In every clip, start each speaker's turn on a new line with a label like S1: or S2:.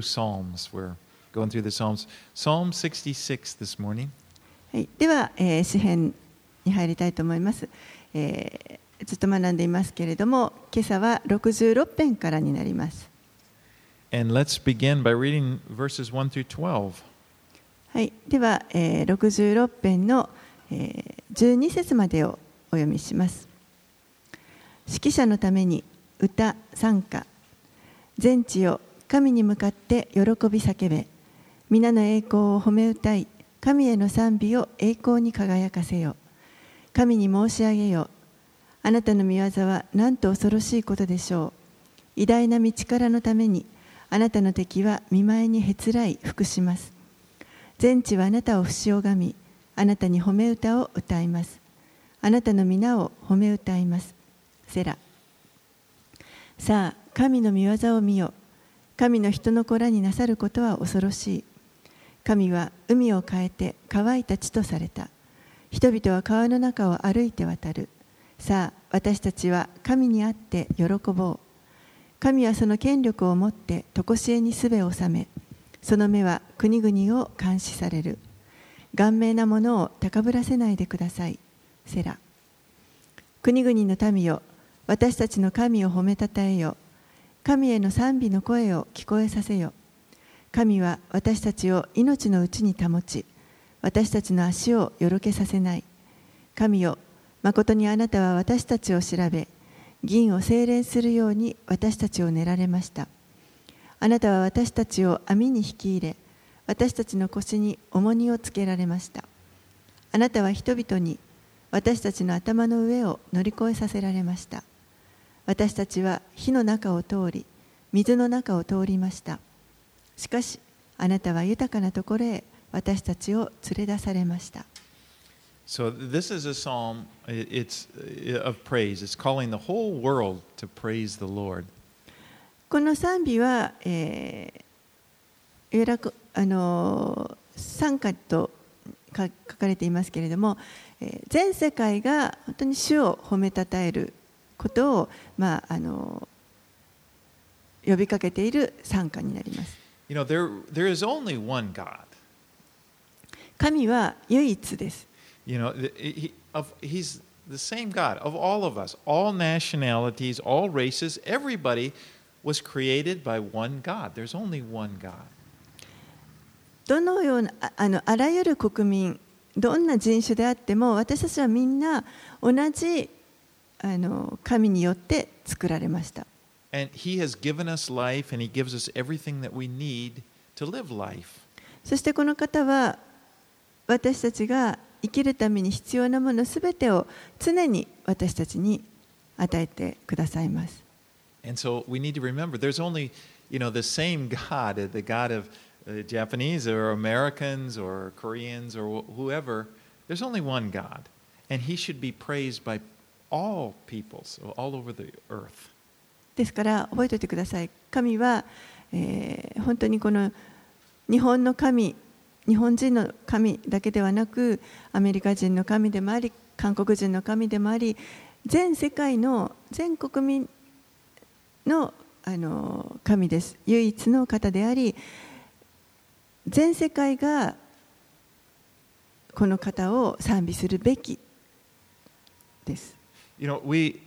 S1: Psalms. We're going through the Psalms. Psalm 66 this morning.
S2: はい、では、えー詩編に入りたいと思います、えーずっと学んでいますけれども、今朝は66編からになります。
S1: And let's begin by reading verses 1 through 12.
S2: はい、では、えー66編の、えー12節までをお読みします。指揮者のために歌、賛歌、全地よ神に向かって喜び叫べ、皆の栄光を褒め歌い、神への賛美を栄光に輝かせよ。神に申し上げよ。あなたの御業はなんと恐ろしいことでしょう。偉大な道からのために、あなたの敵は見舞いにへつらい服します。全地はあなたを不死拝み、あなたに褒め歌を歌います。あなたの皆を褒め歌います。セラ。さあ、神の御業を見よ。神の人の子らになさることは恐ろしい。神は海を変えて乾いた地とされた。人々は川の中を歩いて渡る。さあ、私たちは神にあって喜ぼう。神はその権力を持って常しえにすべを治め、その目は国々を監視される。顔面なものを高ぶらせないでください。セラ。国々の民よ、私たちの神を褒めたたえよ。神への賛美の声を聞こえさせよ。神は私たちを命のうちに保ち、私たちの足をよろけさせない。神よ、誠にあなたは私たちを調べ、銀を精錬するように私たちを練られました。あなたは私たちを網に引き入れ、私たちの腰に重荷をつけられました。あなたは人々に私たちの頭の上を乗り越えさせられました。私たちは火の中を通り、水の中を通りました。しかし、あなたは豊かなところへ私たちを連れ出されました。
S1: So, this is a psalm it's uh, of praise. It's calling the whole world to praise the Lord.
S2: この賛美は、えあのー賛歌とか書かれていますけれども、えー全世界が本当に主を褒めたたえることを、まああのー呼びかけている賛歌になります。
S1: You know, there, there is only one God.
S2: 神は唯一です。
S1: You know, he, of, He's the same God of all of us, all nationalities, all races. Everybody was created by one God. There's only one God.
S2: どのようなああのあらゆる国民どんな人種であっても私たちはみんな同じあの神によって作られました
S1: And He has given us life, and He gives us everything that we need to live life.
S2: そしてこの方は私たちが生きるために必要なものすべてを常に私たちに与えてくださいます
S1: And so we need to remember there's only, you know, the same God, uh, the God of uh, Japanese or Americans or Koreans or wh- whoever. There's only one God. And he should be praised by peoples all over the earth.
S2: ですから覚えておいてください神は、えー本当にこの日本の神日本人の神だけではなくアメリカ人の神でもあり韓国人の神でもあり全世界の全国民のあの神です唯一の方であり全世界がこの方を賛美するべきです。
S1: You know, we,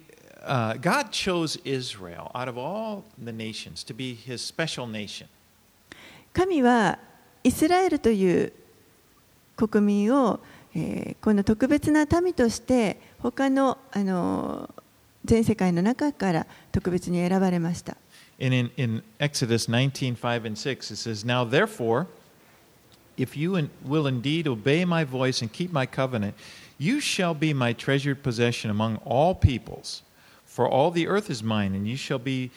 S1: uh, God chose Israel out of all the nations to be his special nation.
S2: 神はイスラエルという国民を、えーこの特別な民として他のあの全世界の中から特別に選ばれました。
S1: And in, in Exodus 19, 5 and 6, it says, Now therefore, if you will indeed obey my voice and keep my covenant, you shall be my treasured possession among all peoples. For all the earth is mine, and you shall be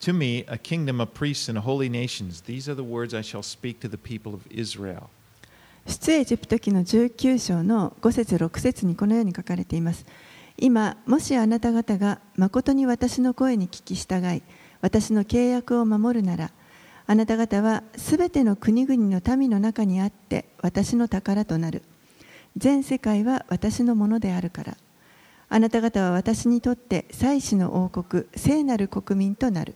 S1: to me a kingdom of priests and holy nations. These are the words I shall speak to the people of Israel.
S2: 出エジプト記の19章の5節6節にこのように書かれています。今、もしあなた方が誠に私の声に聞き従い、私の契約を守るなら、あなた方はすべての国々の民の中にあって私の宝となる。全世界は私のものであるから。あなた方は私にとって祭司の王国、聖なる国民となる。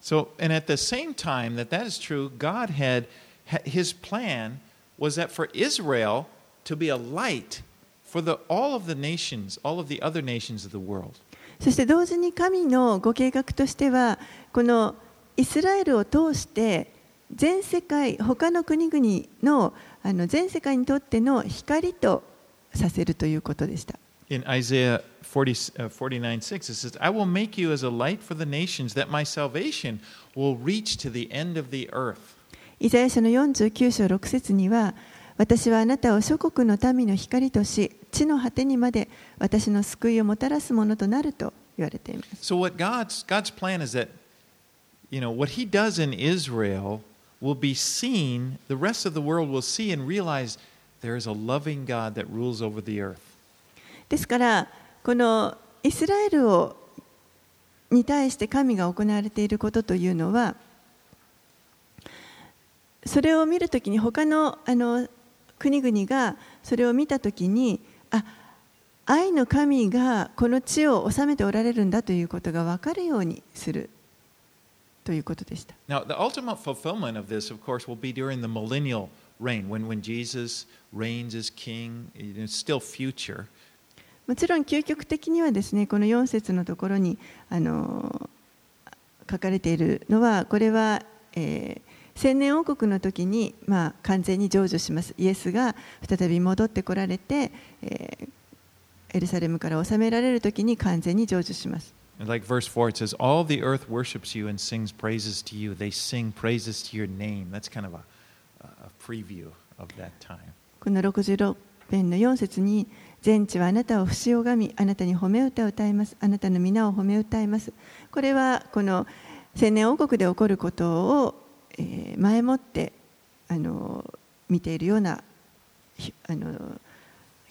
S1: So, and at the same time that that is true, God had ha- his plan was that for Israel to be a light for the, all of the nations, all of the other nations of the world.
S2: そして同時に神のご計画としてはこのイスラエルを通して全世界他の国々のあの全世界にとっての光とさせるということでした。
S1: In Isaiah 40, uh, 49 6, it says, I will make you as a light for the nations, that my salvation will reach to the end of the earth.
S2: イザヤ書の49章6節には私はあなたを諸国の民の光とし地の果てにまで私の救いをもたらすものとなると言われています。
S1: So, what God's, God's plan is that, you know, what He does in Israel will be seen, the rest of the world will see and realize there is a loving God that rules over the earth.
S2: ですからこのイスラエルをに対して神が行われていることというのはそれを見るときに他のあの国々がそれを見たときにあ愛の神がこの地を治めておられるんだということが分かるようにするということでした。
S1: Now, the ultimate fulfillment of this, of course, will be during the millennial reign, when, when Jesus reigns as king. It's still future.
S2: もちろん究極的にはですねこの4節のところにあの書かれているのはこれは、えー千年王国の時に、まあ、完全に成就しますイエスが再び戻ってこられて、えーエルサレムから治められる時に完全に成就します
S1: And like verse 4, it says, All the earth worships you and sings praises to you. They sing praises to your name. That's kind of a, a preview of that time.
S2: この66編の4節に全地はあなたを不死拝みあなたに褒め歌を歌いますあなたの皆を褒め歌いますこれはこの千年王国で起こることを、えー前もってあの見ているようなひあの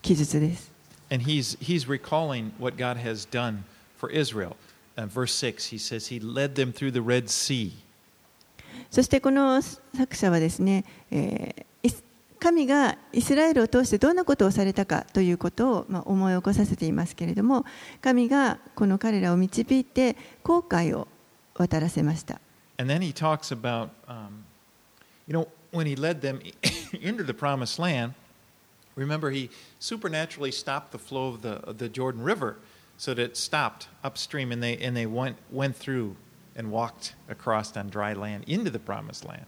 S2: 記述です
S1: And he's, he's recalling what God has done For Israel. Uh, verse 6, he says, He led them through the Red Sea.
S2: そしてこの作者はですね、えー神がイスラエルを通してどんなことをされたかということを、まあ、思い起こさせていますけれども神がこの彼らを導いて航海を渡らせました
S1: And then he talks about, um, you know, when he led them into the promised land, remember he supernaturally stopped the flow of the, of the Jordan River so that it stopped upstream and they, and they went, went through and walked across on dry land into the promised land.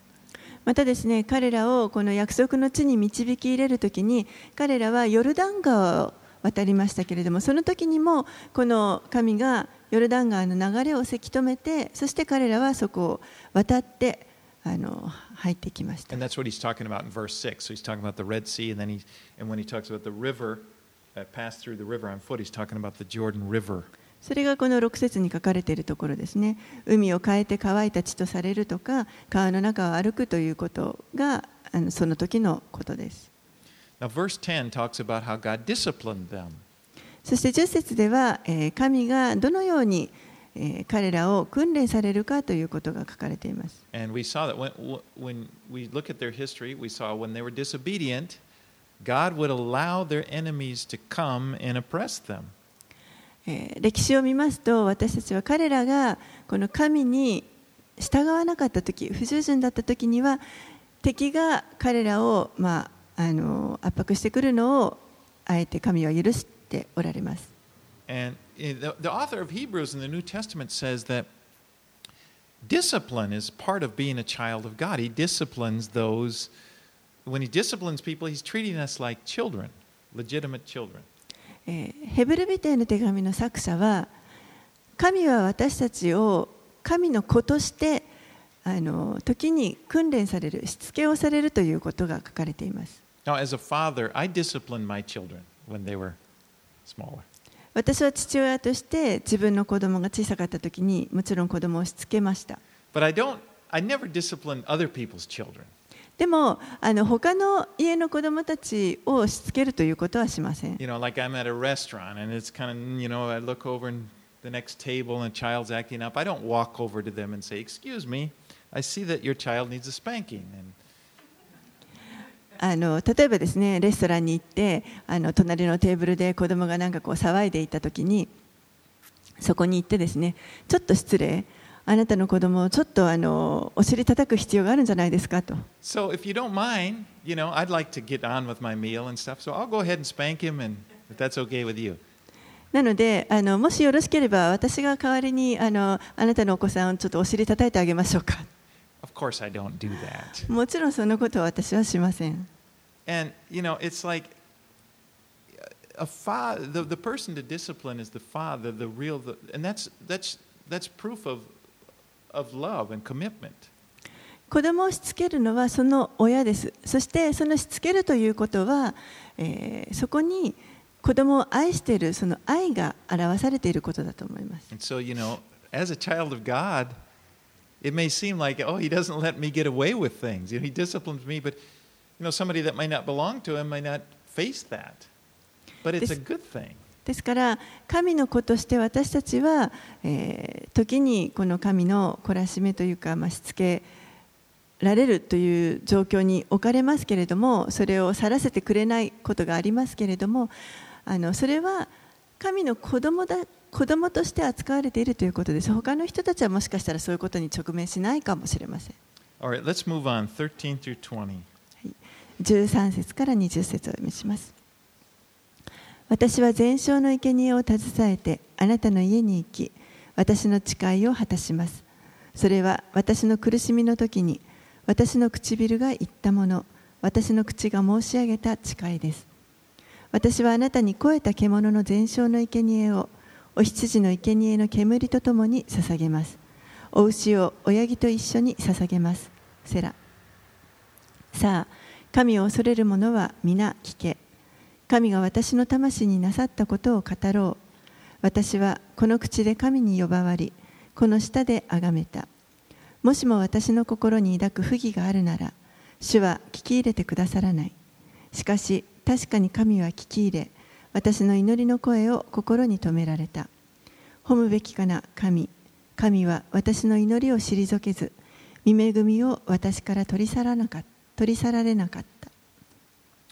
S2: またですね彼らをこの約束の地に導き入れるときに彼らはヨルダン川を渡りましたけれどもその時にもこの神がヨルダン川の流れをせき止めてそして彼らはそこを渡ってあの入ってきました
S1: And that's what he's talking about in verse 6. So he's talking about the Red Sea, and then he, and when he talks about the river
S2: それがこの6節に書かれているところですね。海を変えて乾いた地とされるとか、川の中を歩くということがあのその時のことです。そして10節では、えー、神がどのように、えー、彼らを訓練されるかということが書かれています。
S1: God would allow their enemies to come and oppress them.
S2: えー歴史を見ますと私たちは彼らがこの神に従わなかった時不従順だった時には敵が彼らを、まあ、あの圧迫してくるのをあえて神は許しておられます。
S1: And eh, the, the author of Hebrews in the New Testament says that discipline is part of being a child of God. He disciplines those, when he disciplines people, he's treating us like children, legitimate children.
S2: えーヘブルビテへの手紙の作者は神は私たちを神の子としてあの時に訓練されるしつけをされるということが書かれています
S1: Now, as a father, I disciplined my children when they were smaller.
S2: 私は父親として自分の子供が小さかった時にもちろん子供をしつけました
S1: But I don't, I never discipline other people's children.
S2: でもあの他の家の子供たちをしつけるということはしません
S1: You know, like I'm at a restaurant and it's kind of, you know, I look over and the next table and a child's acting up. I don't walk over to them and say, Excuse me, I see that your child needs a spanking. And
S2: あの例えばですねレストランに行ってあの隣のテーブルで子供がなんかこう騒いでいた時にそこに行ってですねちょっと失礼あなたの子供をちょっとあのお尻叩く必要があるんじゃないですかと。
S1: So if you don't mind, you know, I'd like to get on with my meal and stuff. So I'll go ahead and spank him, and if that's okay with you.
S2: なのであの、もしよろしければ私が代わりにあのあなたのお子さんをちょっとお尻叩いてあげましょうか。
S1: Of course, I don't do that.
S2: もちろんそのことは私はしません。
S1: And you know, it's like a father. The, the person to discipline is the father, the real, the, and that's that's that's proof of of love and commitment.
S2: 子供をしつけるのはその親です。そしてそのしつけるということは、えーそこに子供を愛しているその愛が表されていることだと思います。
S1: And so, you know, as a child of God, it may seem like, oh, he doesn't let me get away with things. You know, he disciplines me, but you know, somebody that might not belong to him might not face that. But it's a
S2: This-
S1: good thing.
S2: ですから神の子として私たちは、えー時にこの神の懲らしめというか、まあ、しつけられるという状況に置かれますけれどもそれを去らせてくれないことがありますけれどもあのそれは神の子供だ子供として扱われているということです他の人たちはもしかしたらそういうことに直面しないかもしれません
S1: right, let's move on. 13 through 20.
S2: 13節から20節をお読みします私は全焼の生贄を携えてあなたの家に行き私の誓いを果たします。それは私の苦しみの時に私の唇が言ったもの私の口が申し上げた誓いです。私はあなたに肥えた獣の全焼の生贄をお羊の生贄の煙とともに捧げます。お牛を親木と一緒に捧げます。セラ。さあ神を恐れる者は皆聞け。神が私の魂になさったことを語ろう。私はこの口で神に呼ばわりこの舌で崇めた。もしも私の心に抱く不義があるなら主は聞き入れてくださらない。しかし確かに神は聞き入れ私の祈りの声を心に留められた。褒むべきかな神。神は私の祈りを退けず見恵みを私から取り去らなかっ取り去られなかった。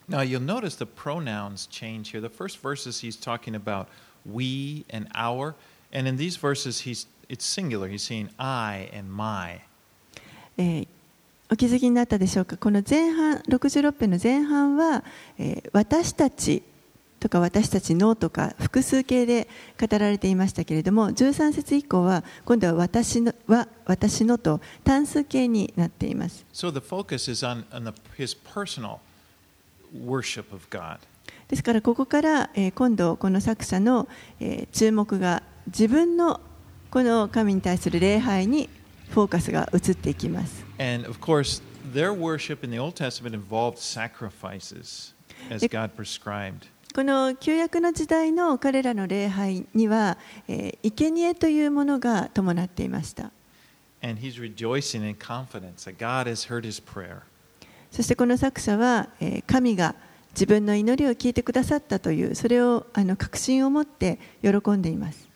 S1: Now, you'll notice the pronouns change here. The first verses, he's talking about we and our. And in these verses, he's, it's singular. He's saying I and my.
S2: えーお気づきになったでしょうかこの前半66編の前半は、えー私たちとか私たちのとか複数形で語られていましたけれども13節以降は今度は私のは私のと単数形になっています
S1: So the focus is on, on the, his personal
S2: ですからここから今度この作者の注目が自分のこの神に対する礼拝にフォーカスが移っていきます。この旧約の時代の彼らの礼拝には生贄というものが伴っていました。
S1: And he's rejoicing in confidence that
S2: そしてこの作者は、えー神が自分の祈りを聞いてくださったという、それをあの確信を持って喜んでいます。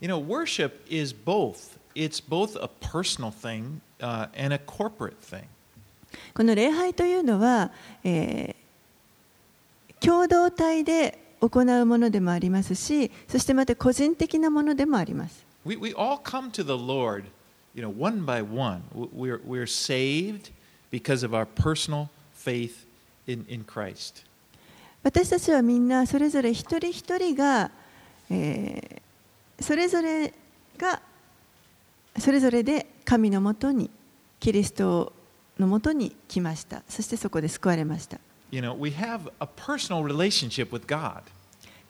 S1: You know, worship is both. It's both a personal thing uh, and a corporate thing.
S2: この礼拝というのは、えー共同体で行うものでもありますし、そしてまた個人的なものでもあります。
S1: We, we all come to the Lord, you know, one by one. We're, we're saved because of our personal faith in, in Christ.
S2: 私たちはみんなそれぞれ一人一人が、えー、それぞれがそれぞれで神のもとにキリストのもとに来ました。そしてそこで救われました。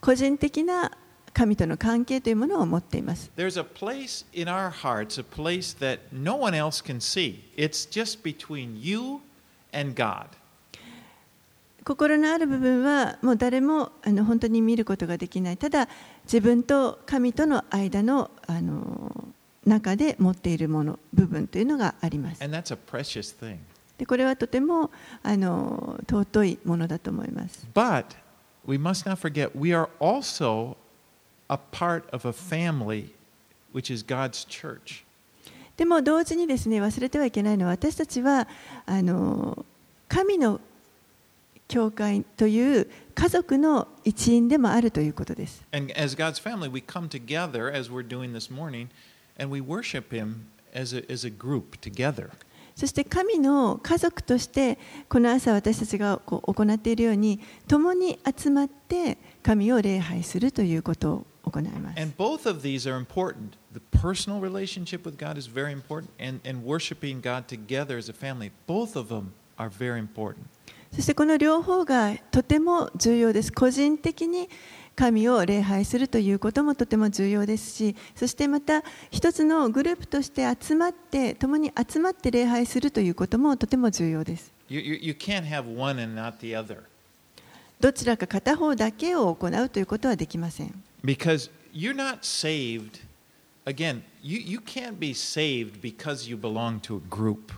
S2: 個人的な神との関係というものを持っています
S1: There's a place in our hearts, a place that no one else can see. It's just between you and God.
S2: 心のある部分はもう誰もあの本当に見ることができないただ自分と神との間のあの中で持っているもの部分というのがあります
S1: And that's a precious thing.
S2: でこれはとてもあの尊いものだと思います。
S1: But we must not forget we are also a part of a family, which is God's church.
S2: でも同時にですね忘れてはいけないのは私たちはあの神の教会という家族の一員でもあるということです。
S1: And as God's family, we come together as we're doing this morning and we worship Him as a, as a group together.
S2: そして神の家族としてこの朝私たちがこう行っているように共に集まって神を礼拝するということを行います。
S1: And both of these are important. The personal relationship with God is very important, and, and worshiping God together as a family, both of them are very important.
S2: そしてこの両方がとても重要です。個人的に神を礼拝するということもとても重要ですし、そしてまた一つのグループとして集まって、共に集まって礼拝するということもとても重要です。
S1: You, you, you can't have one and not the other
S2: どちらか片方だけを行うということはできません。
S1: because you're not saved. Again, you, you can't be saved because you belong to a group.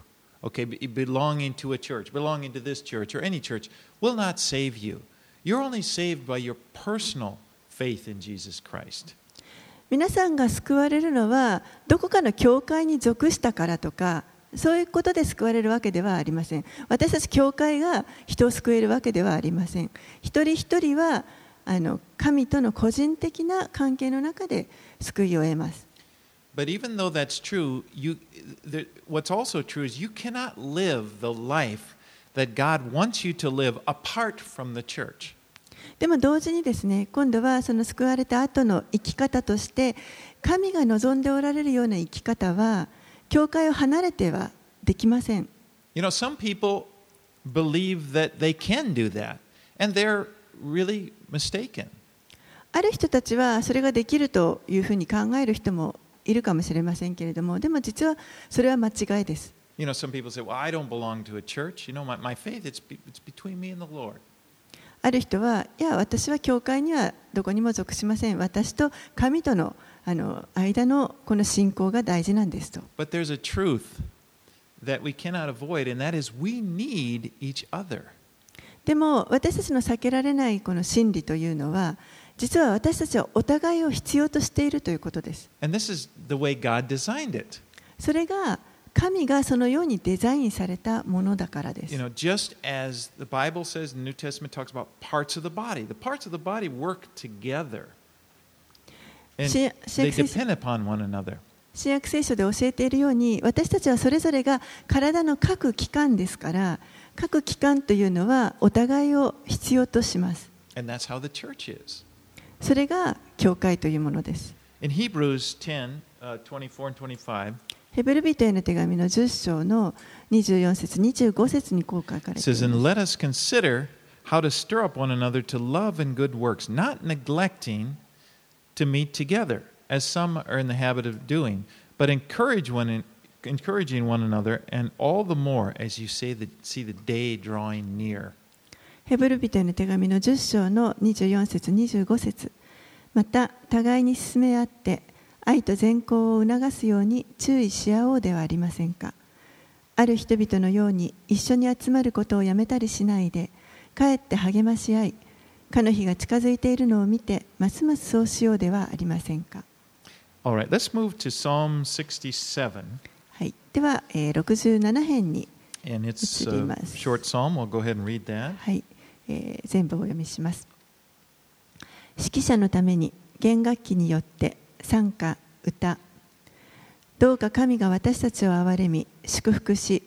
S1: Okay, be- belonging to a church, belonging to this church or any church will not save you. You're only saved by your personal faith in Jesus Christ.
S2: 皆さんが救われるのはどこかの教会に属したからとかそういうことで救われるわけではありません私たち教会が人を救えるわけではありません一人一人は あの神との個人的な関係の中で救いを得ます
S1: But even though that's true, you, there, what's also true is you cannot live the life that God wants you to live apart from the church.
S2: でも同時にですね今度はその救われた後の生き方として神が望んでおられるような生き方は教会を離れてはできません
S1: You know, some people believe that they can do that, and they're really mistaken.
S2: ある人たちはそれができるというふうに考える人もいるかもしれませんけれどもでも実はそれは間違いです
S1: You know, some people say, Well, I don't belong to a church. You know, my, my faith, it's, be, it's between me and the Lord.
S2: ある人はいや私は教会にはどこにも属しません私と神とのあの間のこの信仰が大事なんですと
S1: But there's a truth that we cannot avoid, and that is we need each other.
S2: でも私たちの避けられないこの真理というのは実は私たちはお互いを必要としているということです。それが神がそのようにデザインされたものだからです。聖書聖書で教えているように私たちはそれぞれが体の各機関ですから、各器官というのはお互いを必要とします.それが教会というものです
S1: In Hebrews 10, uh, 24 and 25,
S2: ヘブル人への手紙の10章の24節25節にこう書かれてい
S1: says, And
S2: ます
S1: let us consider how to stir up one another to love and good works, not neglecting to meet together, as some are in the habit of doing, but encourage one encouraging one another, and all the more as you the, see the day drawing near.
S2: ヘブル人への手紙の10章の24節25節また互いに進め合って愛と善行を促すように注意し合おうではありませんかある人々のように一緒に集まることをやめたりしないでかえって励まし合いかの日が近づいているのを見てますますそうしようではありませんか
S1: All right, let's move to Psalm 67.
S2: はい、では、えー67編に、
S1: And it's
S2: Let's read
S1: a
S2: this.
S1: short psalm. We'll go ahead and read that.
S2: はいえー全部お読みします指揮者のために弦楽器によって賛歌歌どうか神が私たちを憐れみ祝福し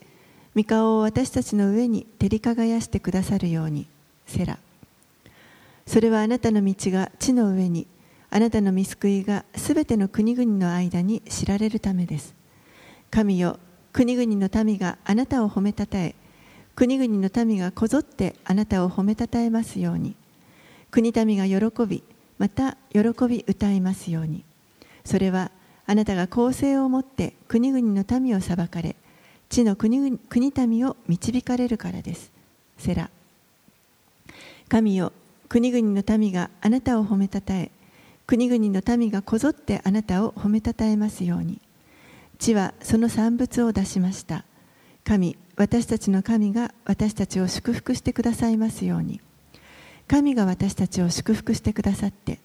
S2: 御顔を私たちの上に照り輝してくださるようにセラそれはあなたの道が地の上にあなたの見救いがすべての国々の間に知られるためです神よ国々の民があなたを褒めたたえ国々の民がこぞってあなたを褒めたたえますように。国民が喜びまた喜び歌いますように。それはあなたが公正をもって国々の民を裁かれ地の国国民を導かれるからです。セラ。神よ国々の民があなたを褒めたたえ国々の民がこぞってあなたを褒めたたえますように。地はその産物を出しました。神私たちの神が私たちを祝福してくださいますように。神が私たちを祝福してくださって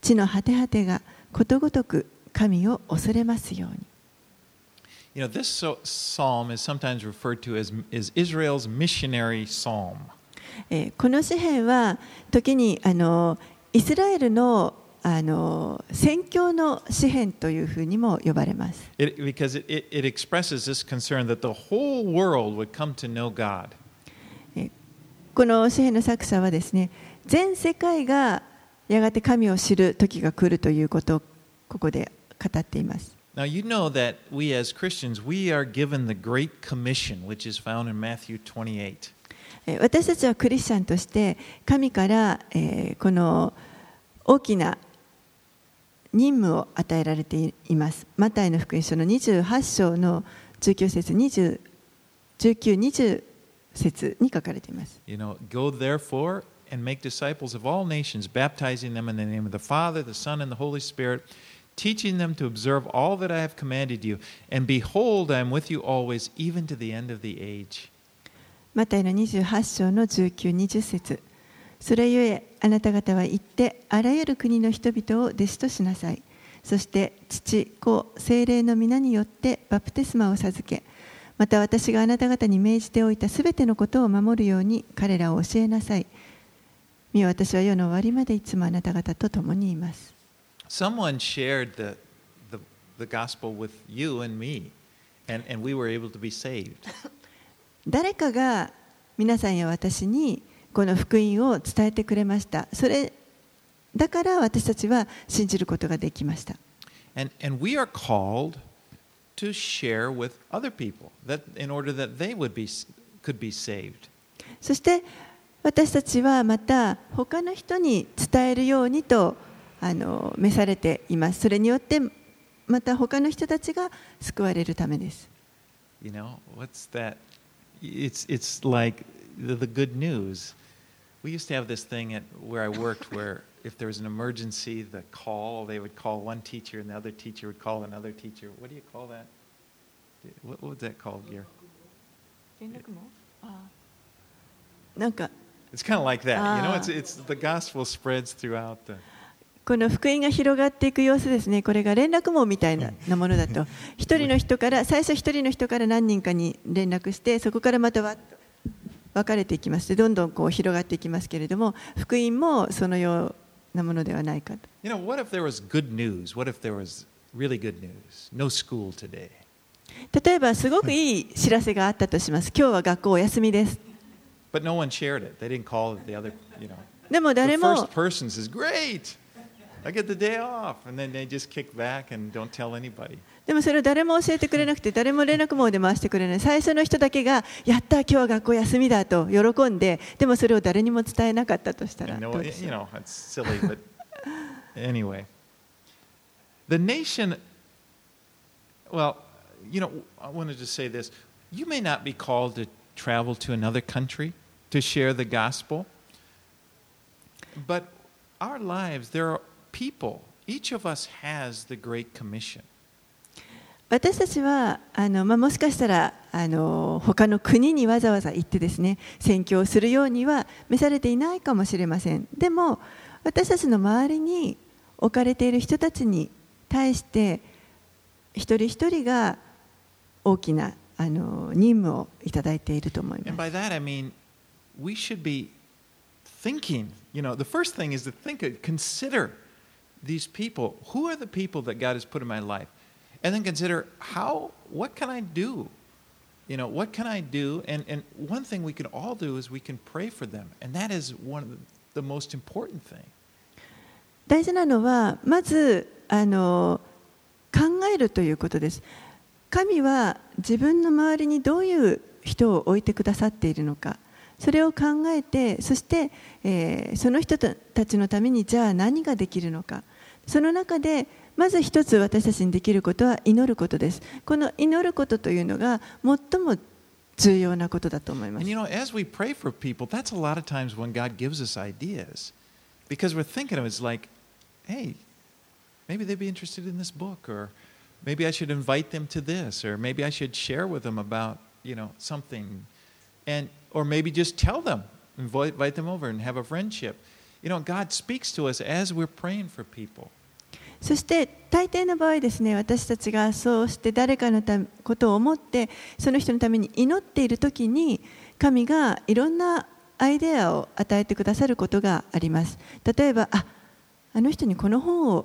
S2: 地の果て果てがことごとく神を恐れますように。
S1: You know, this psalm is sometimes referred to as, as Israel's missionary psalm.
S2: えーこの詩篇は時にあのイスラエルのあの宣教の詩篇というふうにも呼ばれます。この詩篇の作者はですね、全世界がやがて神を知る時が来るということをここで語っています。私たちはクリスチャンとして神から、えー、この大きな任務を与えられています。マタイの福音書の28章の19節20 19、20節に書かれています。
S1: You know, go therefore and make disciples of all nations, baptizing them in the name of the Father, the Son, and the Holy Spirit, teaching them to observe all that I have commanded you. And behold, I am with you always, even to the end of the age.
S2: マタイの28章の19、20節それゆえあなた方は行ってあらゆる国の人々を弟子としなさい。そして父、子、精霊の皆によってバプテスマを授け、また私があなた方に命じておいたすべてのことを守るように彼らを教えなさい。見よ私は世の終わりまでいつもあなた方と共にいます。
S1: Someone shared the, the, the gospel with you and me, and, and we were able to be saved.
S2: 誰かが皆さんや私にこの福音を伝えてくれました。それだから私たちは信じることができました。そして私たちはまた他の人に伝えるようにとあの召されています。それによってまた他の人たちが救われるためです。
S1: You know, what's that? It's, it's like the good news. We used to have this thing at where I worked where if there was an emergency, the call, they would call one teacher and the other teacher would call another teacher. What do you call that? What, what was that called here?
S2: なんか
S1: It's kind of like that. You know,
S2: Ah.
S1: it's, it's the gospel spreads throughout the.
S2: この福音が広がっていく様子ですね、これが連絡網みたいななものだと、一人の人から、最初一人の人から何人かに連絡して、そこからまたわっと分かれていきますで、どんどんこう広がっていきますけれども、福音もそのようなものではないかと。
S1: You know, what if there was good news? What if there was really good news? No school today.
S2: 例えば、すごくいい知らせがあったとします。今日は学校お休みです。
S1: But no one shared it. They didn't call the other, you know.
S2: でも
S1: The
S2: 誰も
S1: first person says, Great! I get the day off. And then they just kick back and don't tell anybody.
S2: でもそれを誰も教えてくれなくて誰も連絡網で回してくれない最初の人だけがやった今日は学校休みだと喜んででもそれを誰にも伝えなかったとしたらどうでしょう
S1: anyway. The nation, well, you know, I wanted to say this. You may not be called to travel to another country to share the gospel, but our lives, there are people, each of us has the Great Commission.
S2: 私たちはあの、まあ、もしかしたらあの他の国にわざわざ行ってですね宣教をするようには召されていないかもしれませんでも私たちの周りに置かれている人たちに対して一人一人が大きなあの任務をいただいていると思います
S1: by that I mean we should be thinking, you know, the first thing is to think, consider these people. Who are the people that God has put in my life? And then consider how, what can I do? You know, what can I do? And, and one thing we can all do is we can pray for them. And that is one of the, most important thing.
S2: 大事なのはまずあの考えるということです神は自分の周りにどういう人を置いてくださっているのかそれを考えてそして、えーその人たちのためにじゃあ何ができるのかその中でまず一つ私たちにできることは祈ることですこの祈ることというのが最も重要なことだと思いま
S1: And
S2: す
S1: you know, as we pray for people, that's a lot of times when God gives us ideas. Because we're thinking of it, it's like, hey, maybe they'd be interested in this book, or maybe I should invite them to this, or maybe I should share with them about, you know, something. And or maybe just tell them, invite, invite them over and have a friendship. You know, God speaks to us as we're praying for people.
S2: そして大抵の場合ですね私たちがそうして誰かのたことを思ってその人のために祈っている時に神がいろんなアイデアを与えてくださることがあります。例えばああの人にこの本を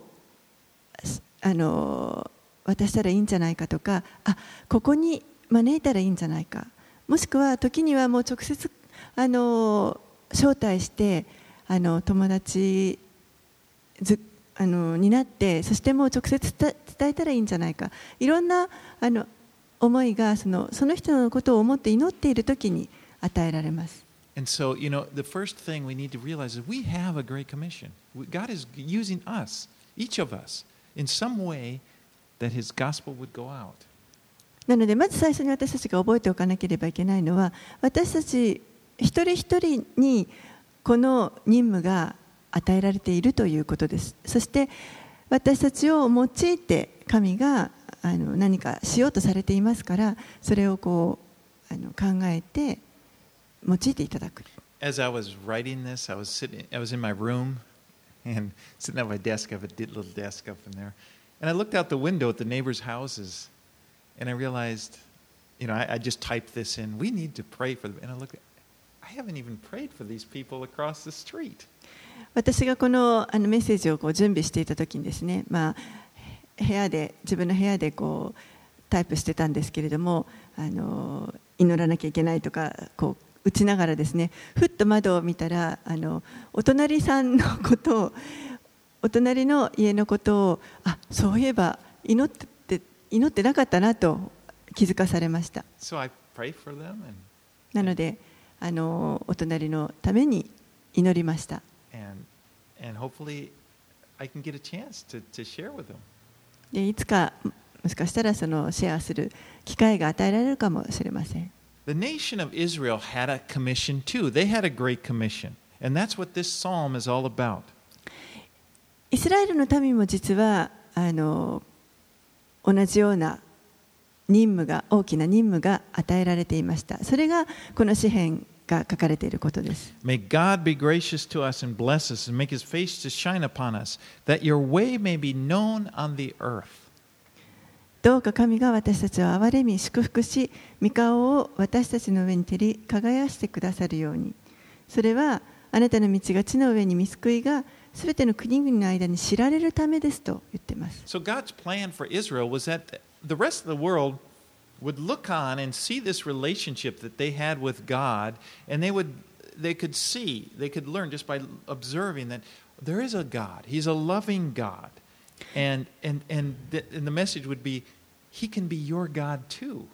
S2: あの渡したらいいんじゃないかとかあここに招いたらいいんじゃないか。もしくは時にはもう直接あの招待してあの友達ずあのになってそしてもう直接伝えたらいいんじゃないか。いろんなあの思いがその,その人のことを思って祈っている時に与えられます。なのでまず最初に私たちが覚えておかなければいけないのは私たち一人一人にこの任務が与えられているということですそして私たちを用いて神があの何かしようとされていますからそれをこうあの考えて用いていただく
S1: As I was writing this, I was sitting, I was in my room and sitting at my desk. I have a di- little desk up in there. And I looked out the window at the neighbors' houses and I realized, you know, I, I just typed this in. We need to pray for them. And I looked, I haven't even prayed for these people across the street.
S2: 私がこのあのメッセージをこう準備していた時にですね、まあ、部屋で自分の部屋でこうタイプしてたんですけれどもあの祈らなきゃいけないとかこう打ちながらですねふっと窓を見たらあのお隣さんのことをお隣の家のことをあそういえば祈って祈ってなかったなと気づかされました。
S1: So
S2: なのであのお隣のために祈りました
S1: and, and hopefully I can get a chance to, to share with them.
S2: でいつかもしかしたらそのシェアする機会が与えられるかもしれません
S1: The nation of Israel had a commission too. They had a great commission. And that's what this psalm is all about.
S2: イスラエルの民も実はあの同じような任務が大きな任務が与えられていましたそれがこの詩篇が書かれていることです
S1: May God be gracious to us and bless us and make his face to shine upon us, that your way may be known on the earth.
S2: どうか神が私たちを憐れみ祝福し御顔を私たちの上に照り輝してくださるようにそれはあなたの道が地の上に見救いがすべての国々の間に知られるためですと言っています
S1: So God's plan for Israel was that the rest of the world would look on and see this relationship that they had with God, and they would they could see, they could learn just by observing that there is a God. He's a loving God. And and and the, and the message would be he can be your God too.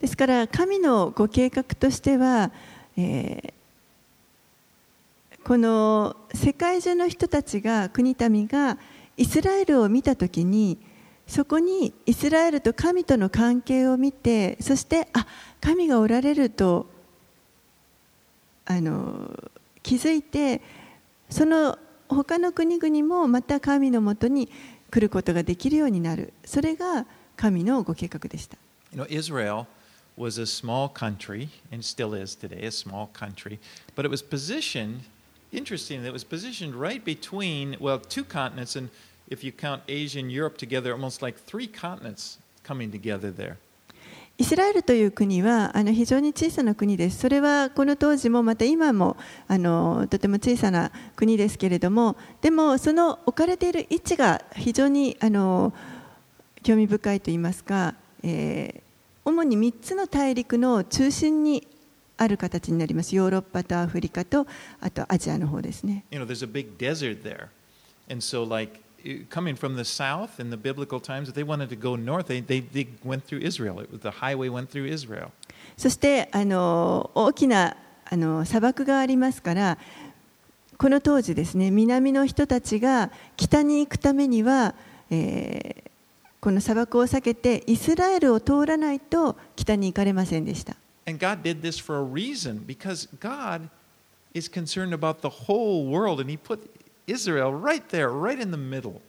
S2: ですから神のご計画としては、えーこの世界中の人たちが国民がイスラエルを見たときにそこにイスラエルと神との関係を見てそしてあ神がおられるとあの気づいてその他の国々もまた神のもとに来ることができるようになるそれが神のご計画でした。
S1: You know, Israel was a small country, and still is today, a small country, but it was positioned, interesting, it was positioned right between, well, two continents, and if you count Asia and Europe together, almost like three continents coming together there.
S2: イスラエルという国はあの非常に小さな国です。それはこの当時もまた今もあのとても小さな国ですけれども、でもその置かれている位置が非常にあの興味深いといいますか、えー主に3つの大陸の中心にある形になります。ヨーロッパとアフリカとあとアジアの方ですね。
S1: You know, there's a big desert there. And so, like, eh, coming from the south in the biblical times, if they wanted to go north, they, they, they went through Israel. It was, the highway went through Israel.
S2: そしてあの大きなあの砂漠がありますからこの当時ですね南の人たちが北に行くためには、えーこの砂漠を避けてイスラエルを通らないと北に行かれませんでした
S1: And God did this for a reason because God is concerned about the whole world and He put Israel right there, right in the middle.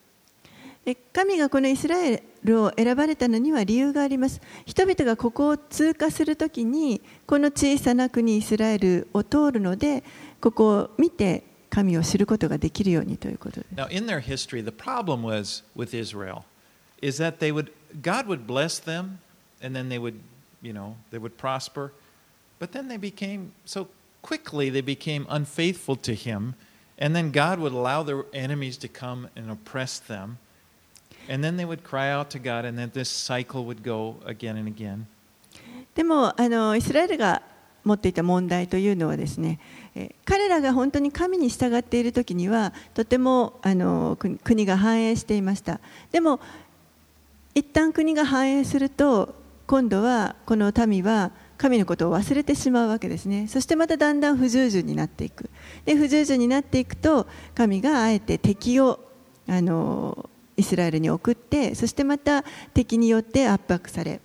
S2: で神がこのイスラエルを選ばれたのには理由があります人々がここを通過するときにこの小さな国イスラエルを通るのでここを見て神を知ることができるようにということです
S1: Now, in their history, the problem was with Israel is that they would, God would bless them and then they would, you know, they would prosper. But then they became, so quickly they became unfaithful to Him And then God would allow their enemies to come and oppress them. And then they would cry out to God, and then this cycle would go again and again.
S2: でもあのイスラエルが持っていた問題というのはですね、え彼らが本当に神に従っている時にはとてもあの国国が繁栄していましたでも一旦国が繁栄すると今度はこの民は神のことを忘れてしまうわけですね。そしてまただんだん不従順になっていく。で不従順になっていくと神があえて敵をあのイスラエルに送ってそしてまた敵によって圧迫され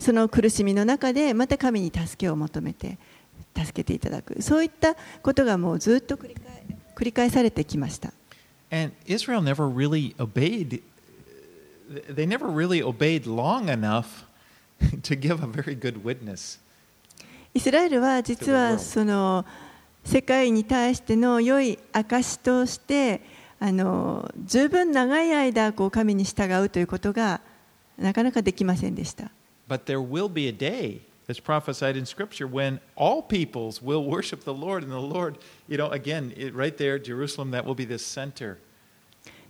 S2: その苦しみの中でまた神に助けを求めて助けていただく。そういったことがもうずっと繰り返繰り返されてきました。
S1: And Israel never really obeyed, they never really obeyed long enough to give a very good witness.
S2: イスラエルは実はその世界に対しての良い証としてあの十分長い間こう神に従うということがなかなかできませんでした。
S1: But there will be a day, as prophesied in Scripture, when all peoples will worship the Lord, and the Lord, you know, again, it, right there, Jerusalem, that will be the center.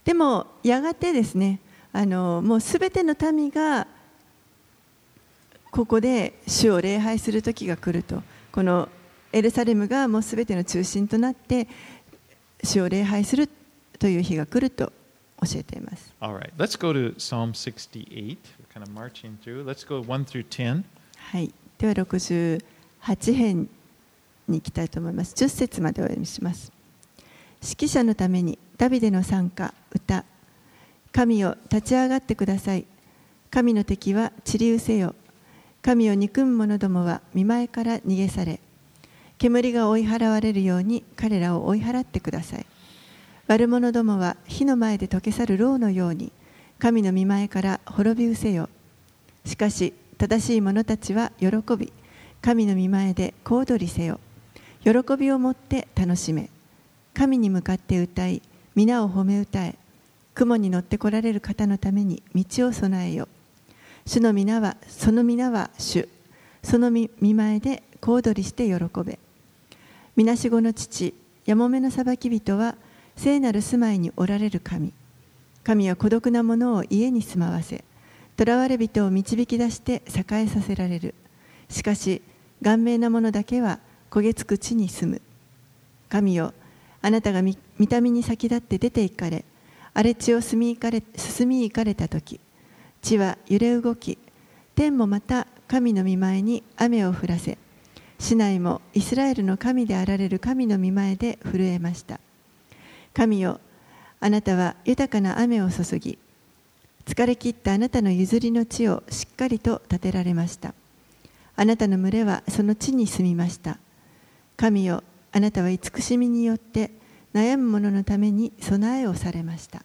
S2: でもやがてですねあのもうすべての民がここで主を礼拝する時が来るとこのエルサレムがもうすべての中心となって主を礼拝するという日が来ると教えています。
S1: All right, let's go to Psalm 68. We're kind of marching through. Let's go 1 through 10.
S2: はい、では68編に行きたいと思います。10節までお読みします。指揮者のためにダビデの賛歌、歌。神よ立ち上がってください。神の敵は散り失せよ。神を憎む者どもは見舞から逃げ去れ。煙が追い払われるように彼らを追い払ってください。悪者どもは火の前で溶け去る蝋のように神の見前から滅び失せよ。しかし正しい者たちは喜び神の御前で小躍りせよ喜びを持って楽しめ神に向かって歌い皆を褒め歌え雲に乗って来られる方のために道を備えよ主の皆はその皆は主。その御前で小躍りして喜べ。みなしごの父やもめの裁き人は聖なる住まいにおられる神。神は孤独な者を家に住まわせ囚われ人を導き出して栄えさせられる。しかし顔面な者だけは焦げつく地に住む。神よあなたが見た目に先立って出て行かれ荒れ地を進み行かれ進み行かれた時地は揺れ動き天もまた神の御前に雨を降らせ市内もイスラエルの神であられる神の御前で震えました。神よあなたは豊かな雨を注ぎ疲れ切ったあなたの譲りの地をしっかりと建てられました。あなたの群れはその地に住みました。神よあなたは慈しみによって悩む者のために備えをされました。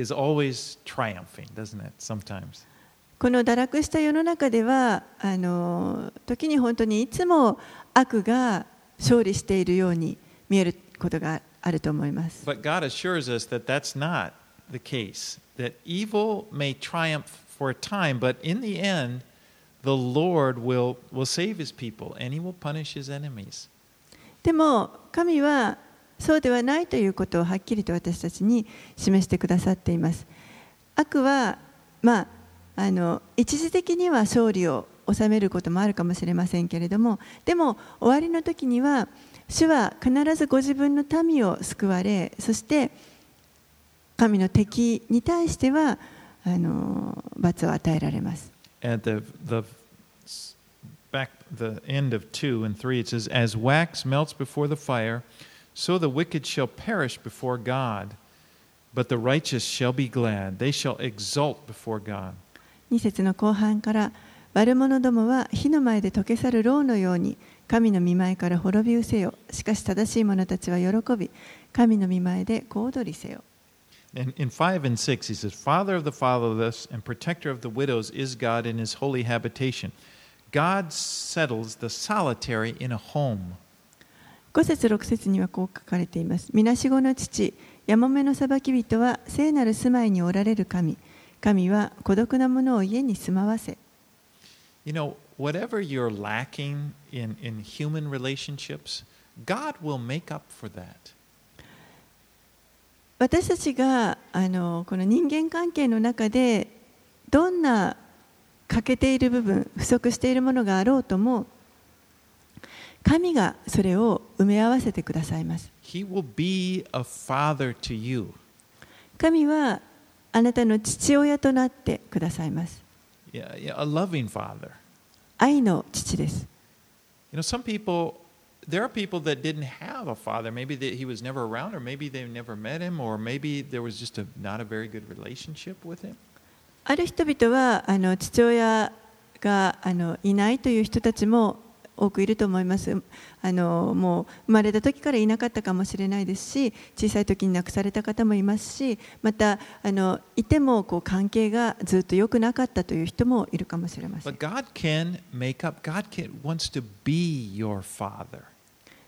S1: is always triumphing, doesn't it? Sometimes.
S2: この堕落した世の中ではあの時に本当にいつも悪が勝利しているように見えることがあると思います。
S1: But God assures us that that's not the case, that evil may triumph for a time, but in the end, the Lord will, will save his people and he will punish his enemies.
S2: でも神は そうではないということをはっきりと私たちに示してくださっています。悪は、まあ、あの一時的には勝利を収めることもあるかもしれませんけれどもでも終わりの時には主は必ずご自分の民を救われそして神の敵に対してはあの罰を与えられます。
S1: At the, the back the end of 2 and 3 it says as wax melts before the fire so the wicked shall perish before God but the righteous shall be glad they shall exult before God
S2: 2節の後半から悪者どもは火の前で溶け去る蝋のように神の御前から滅び失せよしかし正しい者たちは喜び神の御前で小躍りせよ
S1: In, in 5 and 6, he says, Father of the fatherless and protector of the widows is God in his holy habitation. God settles the solitary in a home.
S2: 5節6節にはこう書かれています。みなしごの父、やもめの裁き人は聖なる住まいにおられる神。神は孤独な者を家に住まわせ。
S1: You know, whatever you're lacking in, in human relationships, God will make up for that.
S2: 私たちがあのこの人間関係の中でどんな欠けている部分不足しているものがあろうとも神がそれを埋め合わせてくださいます
S1: He will be a father to you.
S2: 神はあなたの父親となってくださいます
S1: Yeah, yeah, a loving father.
S2: 愛の父です
S1: You know, some people, there are people that didn't have a father. Maybe they, he was never around, or maybe they never met him, or maybe there was just a, not a very good relationship with him.
S2: ある人々はあの父親があのいないという人たちも多くいると思いますあのもう生まれた時からいなかったかもしれないですし小さい時に亡くされた方もいますしまたあのいてもこう関係がずっと良くなかったという人もいるかもしれません
S1: But God can make up. God can, wants to be your father.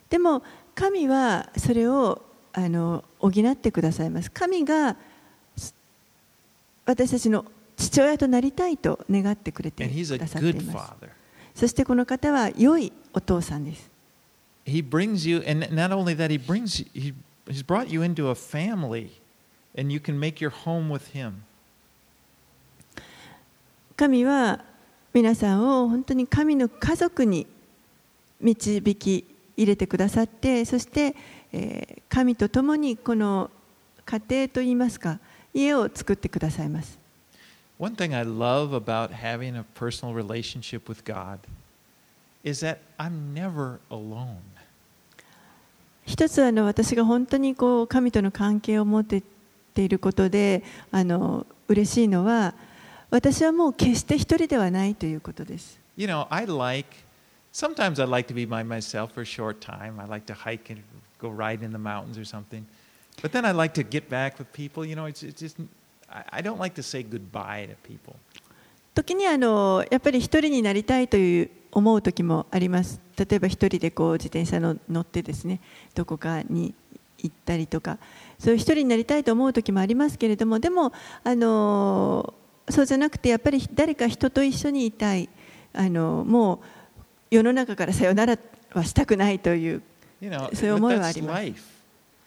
S2: でも神はそれをあの補ってくださいます神がす私たちの父親となりたいと願ってくれてくださっています
S1: father.
S2: そしてこの方は良いお父さんです。
S1: He brings you, and not only that, he brings he, he's brought you into a family, and you can make your home with him.
S2: 神は皆さんを本当に神の家族に導き入れてくださって、そして、えー神と共にこの家庭といいますか、家を作ってくださいます。
S1: One thing I love about having a personal relationship with God is that I'm never alone.
S2: 一つあの私が本当にこう神との関係を持ってていることであの嬉しいのは私はもう決して一人ではないということです。
S1: You know, I like, sometimes I like to be by myself for a short time. I like to hike and go ride in the mountains or something. But then I like to get back with people. You know, it's, it's just, I, don't like to say goodbye to people.
S2: 時にあのやっぱり一人になりたいという思う時もあります例えば一人でこう自転車の乗ってですねどこかに行ったりとかそういう一人になりたいと思う時もありますけれどもでもあのそうじゃなくてやっぱり誰か人と一緒にいたいあのもう世の中からさよならはしたくないという
S1: You know,
S2: そういう思いはあります.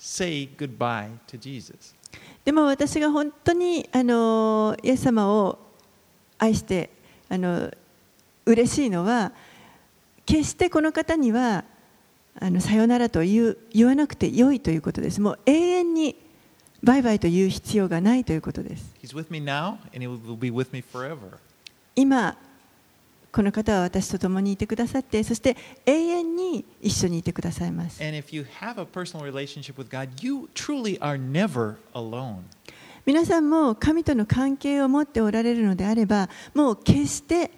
S1: say goodbye to Jesus.
S2: でも私が本当にあのイエス様を愛してあの嬉しいのは決してこの方にはあのさよならと言う言わなくて良いということです。もう永遠にバイバイと言う必要がないということです。今この方は私と共にいてくださってそして永遠に一緒にいてくださいます
S1: God.
S2: 皆さんも神との関係を持っておられるのであればもう決して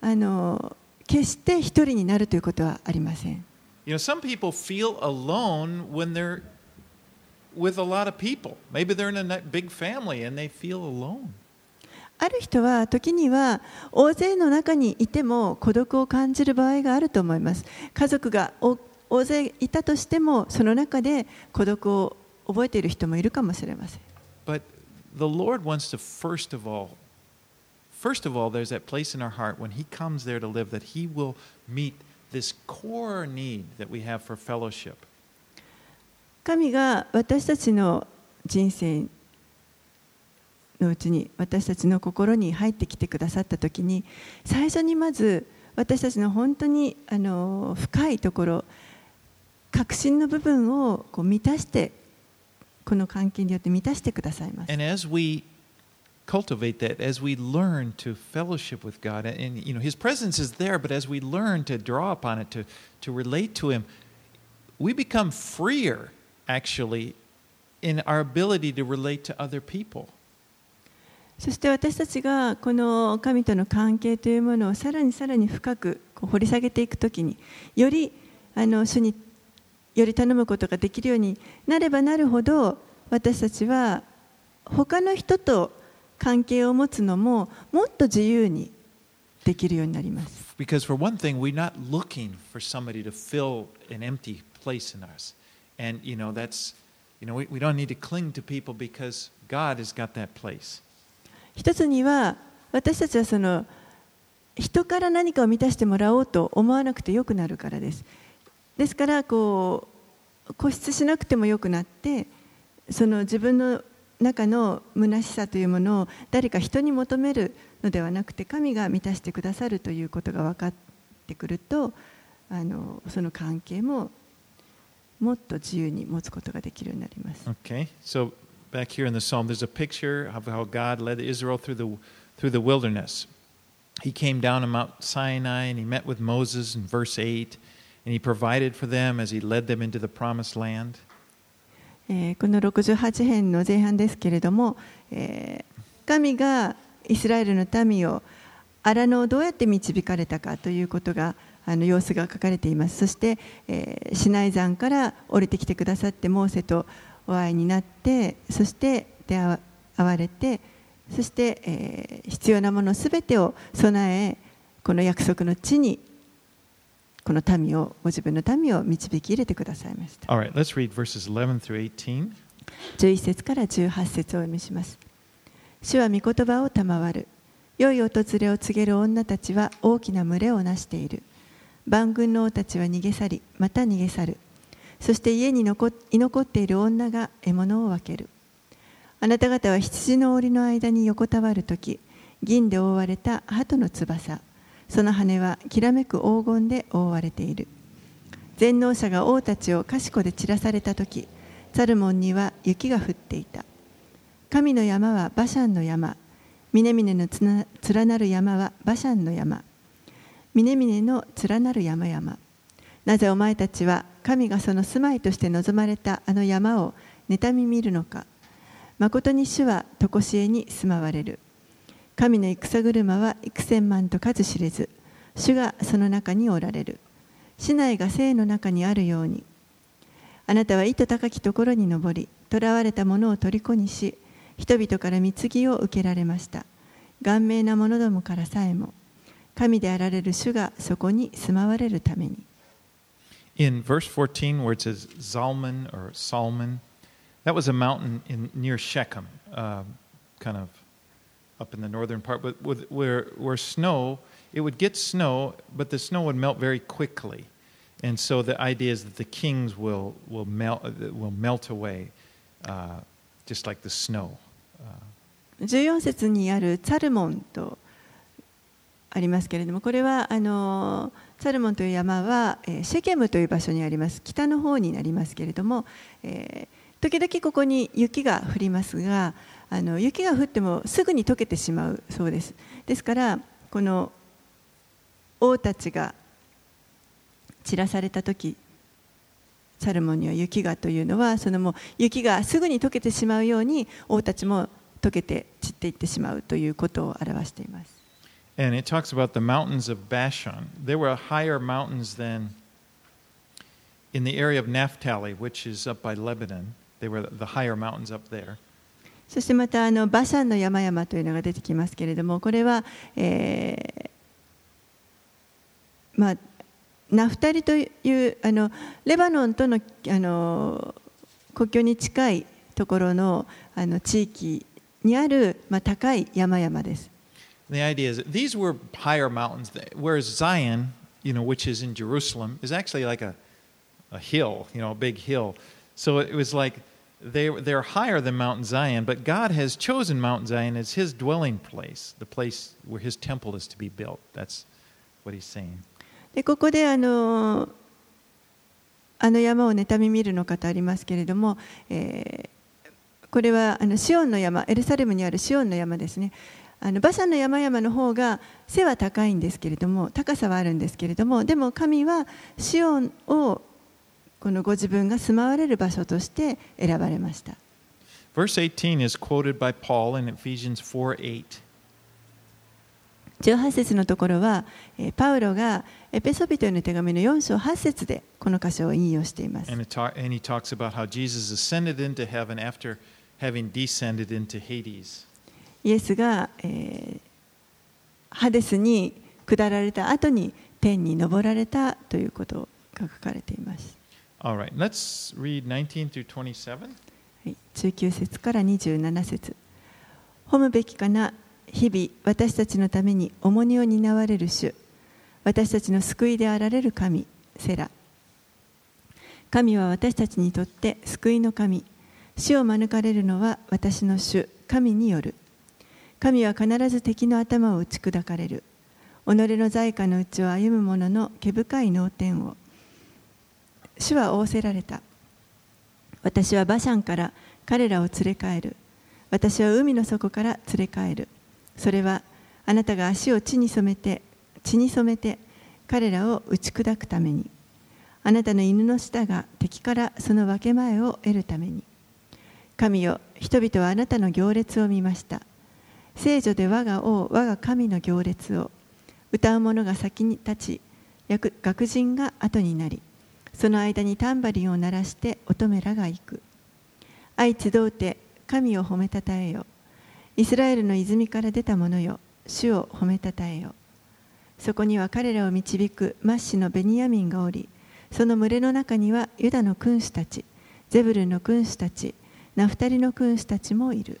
S2: あの決して一人になるということはありません
S1: You know, some people feel alone when they're with a lot of people. Maybe they're in a big family and they feel alone.
S2: ある人は時には大勢の中にいても孤独を感じる場合があると思います家族がお大勢いたとしてもその中で孤独を覚えている人もいるかもしれません
S1: But the Lord wants to, first of all, first of all, there's that place in our heart when He comes there to live that He will meet this core need that we have for fellowship.
S2: 神が私たちの人生のうちに私たちの心に入ってきてくださった時に最初にまず私たちの本当にあの深いところ確信の部分をこう満たしてこの関係によって満たしてくださいます。
S1: And as we cultivate that as we learn to fellowship with God. And, you know, His presence is there, but as we learn to draw upon it, to, to relate to Him, we become freer, actually, in our ability to relate to other people.
S2: そして私たちがこの神との関係というものをさらにさらに深く掘り下げていくときによりあの主により頼むことができるようになればなるほど私たちは他の人と関係を持つのももっと自由にできるようになります。
S1: Because, for one thing, we're not looking for somebody to fill an empty place in us. And, you know, that's, you know, we, we don't need to cling to people because God has got that place.
S2: 一つには私たちはその人から何かを満たしてもらおうと思わなくてよくなるからです。ですからこう固執しなくてもよくなってその自分の中の虚しさというものを誰か人に求めるのではなくて神が満たしてくださるということが分かってくるとあのその関係ももっと自由に持つことができるようになります。
S1: Okay, so back here in the psalm, there's a picture of how God led Israel through the, through the wilderness. He came down on Mount Sinai and he met with Moses in verse 8, and he provided for them as he led them into the promised land.
S2: えーこの68編の前半ですけれども、えー神がイスラエルの民を荒野をどうやって導かれたかということがあの様子が書かれていますそして、えーシナイ山から降りてきてくださってモーセとお会いになってそして出会われてそして、えー必要なものすべてを備えこの約束の地にこの民をご自分の民を導き入れてくださいました。
S1: All right, let's read verses 11 through 18.
S2: 11節から18節をお読みします。主は御言葉を賜る。良い訪れを告げる女たちは大きな群れをなしている。万軍の王たちは逃げ去り、また逃げ去る。そして家に残居残っている女が獲物を分ける。あなた方は羊の檻の間に横たわるとき、銀で覆われた鳩の翼、その羽はきらめく黄金で覆われている。全能者が王たちを賢で散らされたとき、サルモンには雪が降っていた。神の山はバシャンの山、峰々の連なる山はバシャンの山、峰々の連なる山々。なぜお前たちは神がその住まいとして望まれたあの山を妬み見るのか。誠に主は常しえに住まわれる。神の戦車は幾千万と数知れず、主がその中におられる。市内が生の中にあるように。あなたは糸高きところに登り、囚われた者を虜にし、人々から貢ぎを受けられました。顔面な者どもからさえも、神であられる主がそこに住まわれるために。
S1: In verse 14, where it says Zalman or Salman, that was a mountain in, near Shechem, uh, kind of up in the northern part, but with, where, where snow, it would get snow, but the snow would melt very quickly. And so the idea is that the kings will, will, melt, will melt away, uh, just like the snow. Uh,
S2: 14節にあるツァルモンとありますけれどもこれはあのツ ァルモンという山は、えシェケムという場所にあります北の方になりますけれども、えー時々ここに雪が降りますがあの雪が降ってもすぐに溶けてしまうそうですですからこの王たちが散らされた時サルモンには雪がというのはそのもう雪がすぐに溶けてしまうように王たちも溶けて散っていってしまうということを表しています。
S1: And it talks about the mountains of Bashan. There were higher mountains than in the area of Naphtali, which is up by Lebanon. They were the higher mountains up there.
S2: そしてまたあのバシャンの山々というのが出てきますけれどもこれは、えーまあ、ナフタリというあのレバノンとのあの国境に近いところのあの地域にある、まあ、高い山々です。
S1: The idea is that these were higher mountains, whereas Zion, you know, which is in Jerusalem, is actually like a, a hill, you know, a big hill. So it was like they, they're higher than Mount Zion, but God has chosen Mount Zion as his dwelling place, the place where his temple is to be built. That's what he's saying.
S2: でここであのあの山を妬み見るのかとありますけれども、えー これはあのシオンの山、エルサレムにあるシオンの山ですね。 あのバシャの山々の方が背は高いんですけれども高さはあるんですけれどもでも神はシオンをこのご自分が住まわれる場所として選ばれました。18節のところはパウロがエペソビトへの手紙の4章8節でこの箇所を引用しています。
S1: And he talks about how Jesus ascended into heaven after having descended into Hades.
S2: イエスが、えーハデスに下られた後に天に昇られたということが書かれています。
S1: All right, let's read 19 through 27.
S2: はい、19節から27節。褒むべきかな？日々私たちのために重荷を担われる主。私たちの救いであられる神セラ。神は私たちにとって救いの神。死を免れるのは私の主神による神は必ず敵の頭を打ち砕かれる。己の在家のうちを歩む者の毛深い脳天を。主は仰せられた。私はバシャンから彼らを連れ帰る。私は海の底から連れ帰る。それはあなたが足を地に染めて血に染めて彼らを打ち砕くために。あなたの犬の舌が敵からその分け前を得るために。神よ人々はあなたの行列を見ました。聖女で我が王我が神の行列を歌う者が先に立ち役学人が後になりその間にタンバリンを鳴らして乙女らが行く。愛集うて神を褒めたたえよ。イスラエルの泉から出た者よ主を褒めたたえよ。そこには彼らを導くマッシのベニヤミンがおりその群れの中にはユダの君主たちゼブルの君主たちナフタリの君主たちもいる。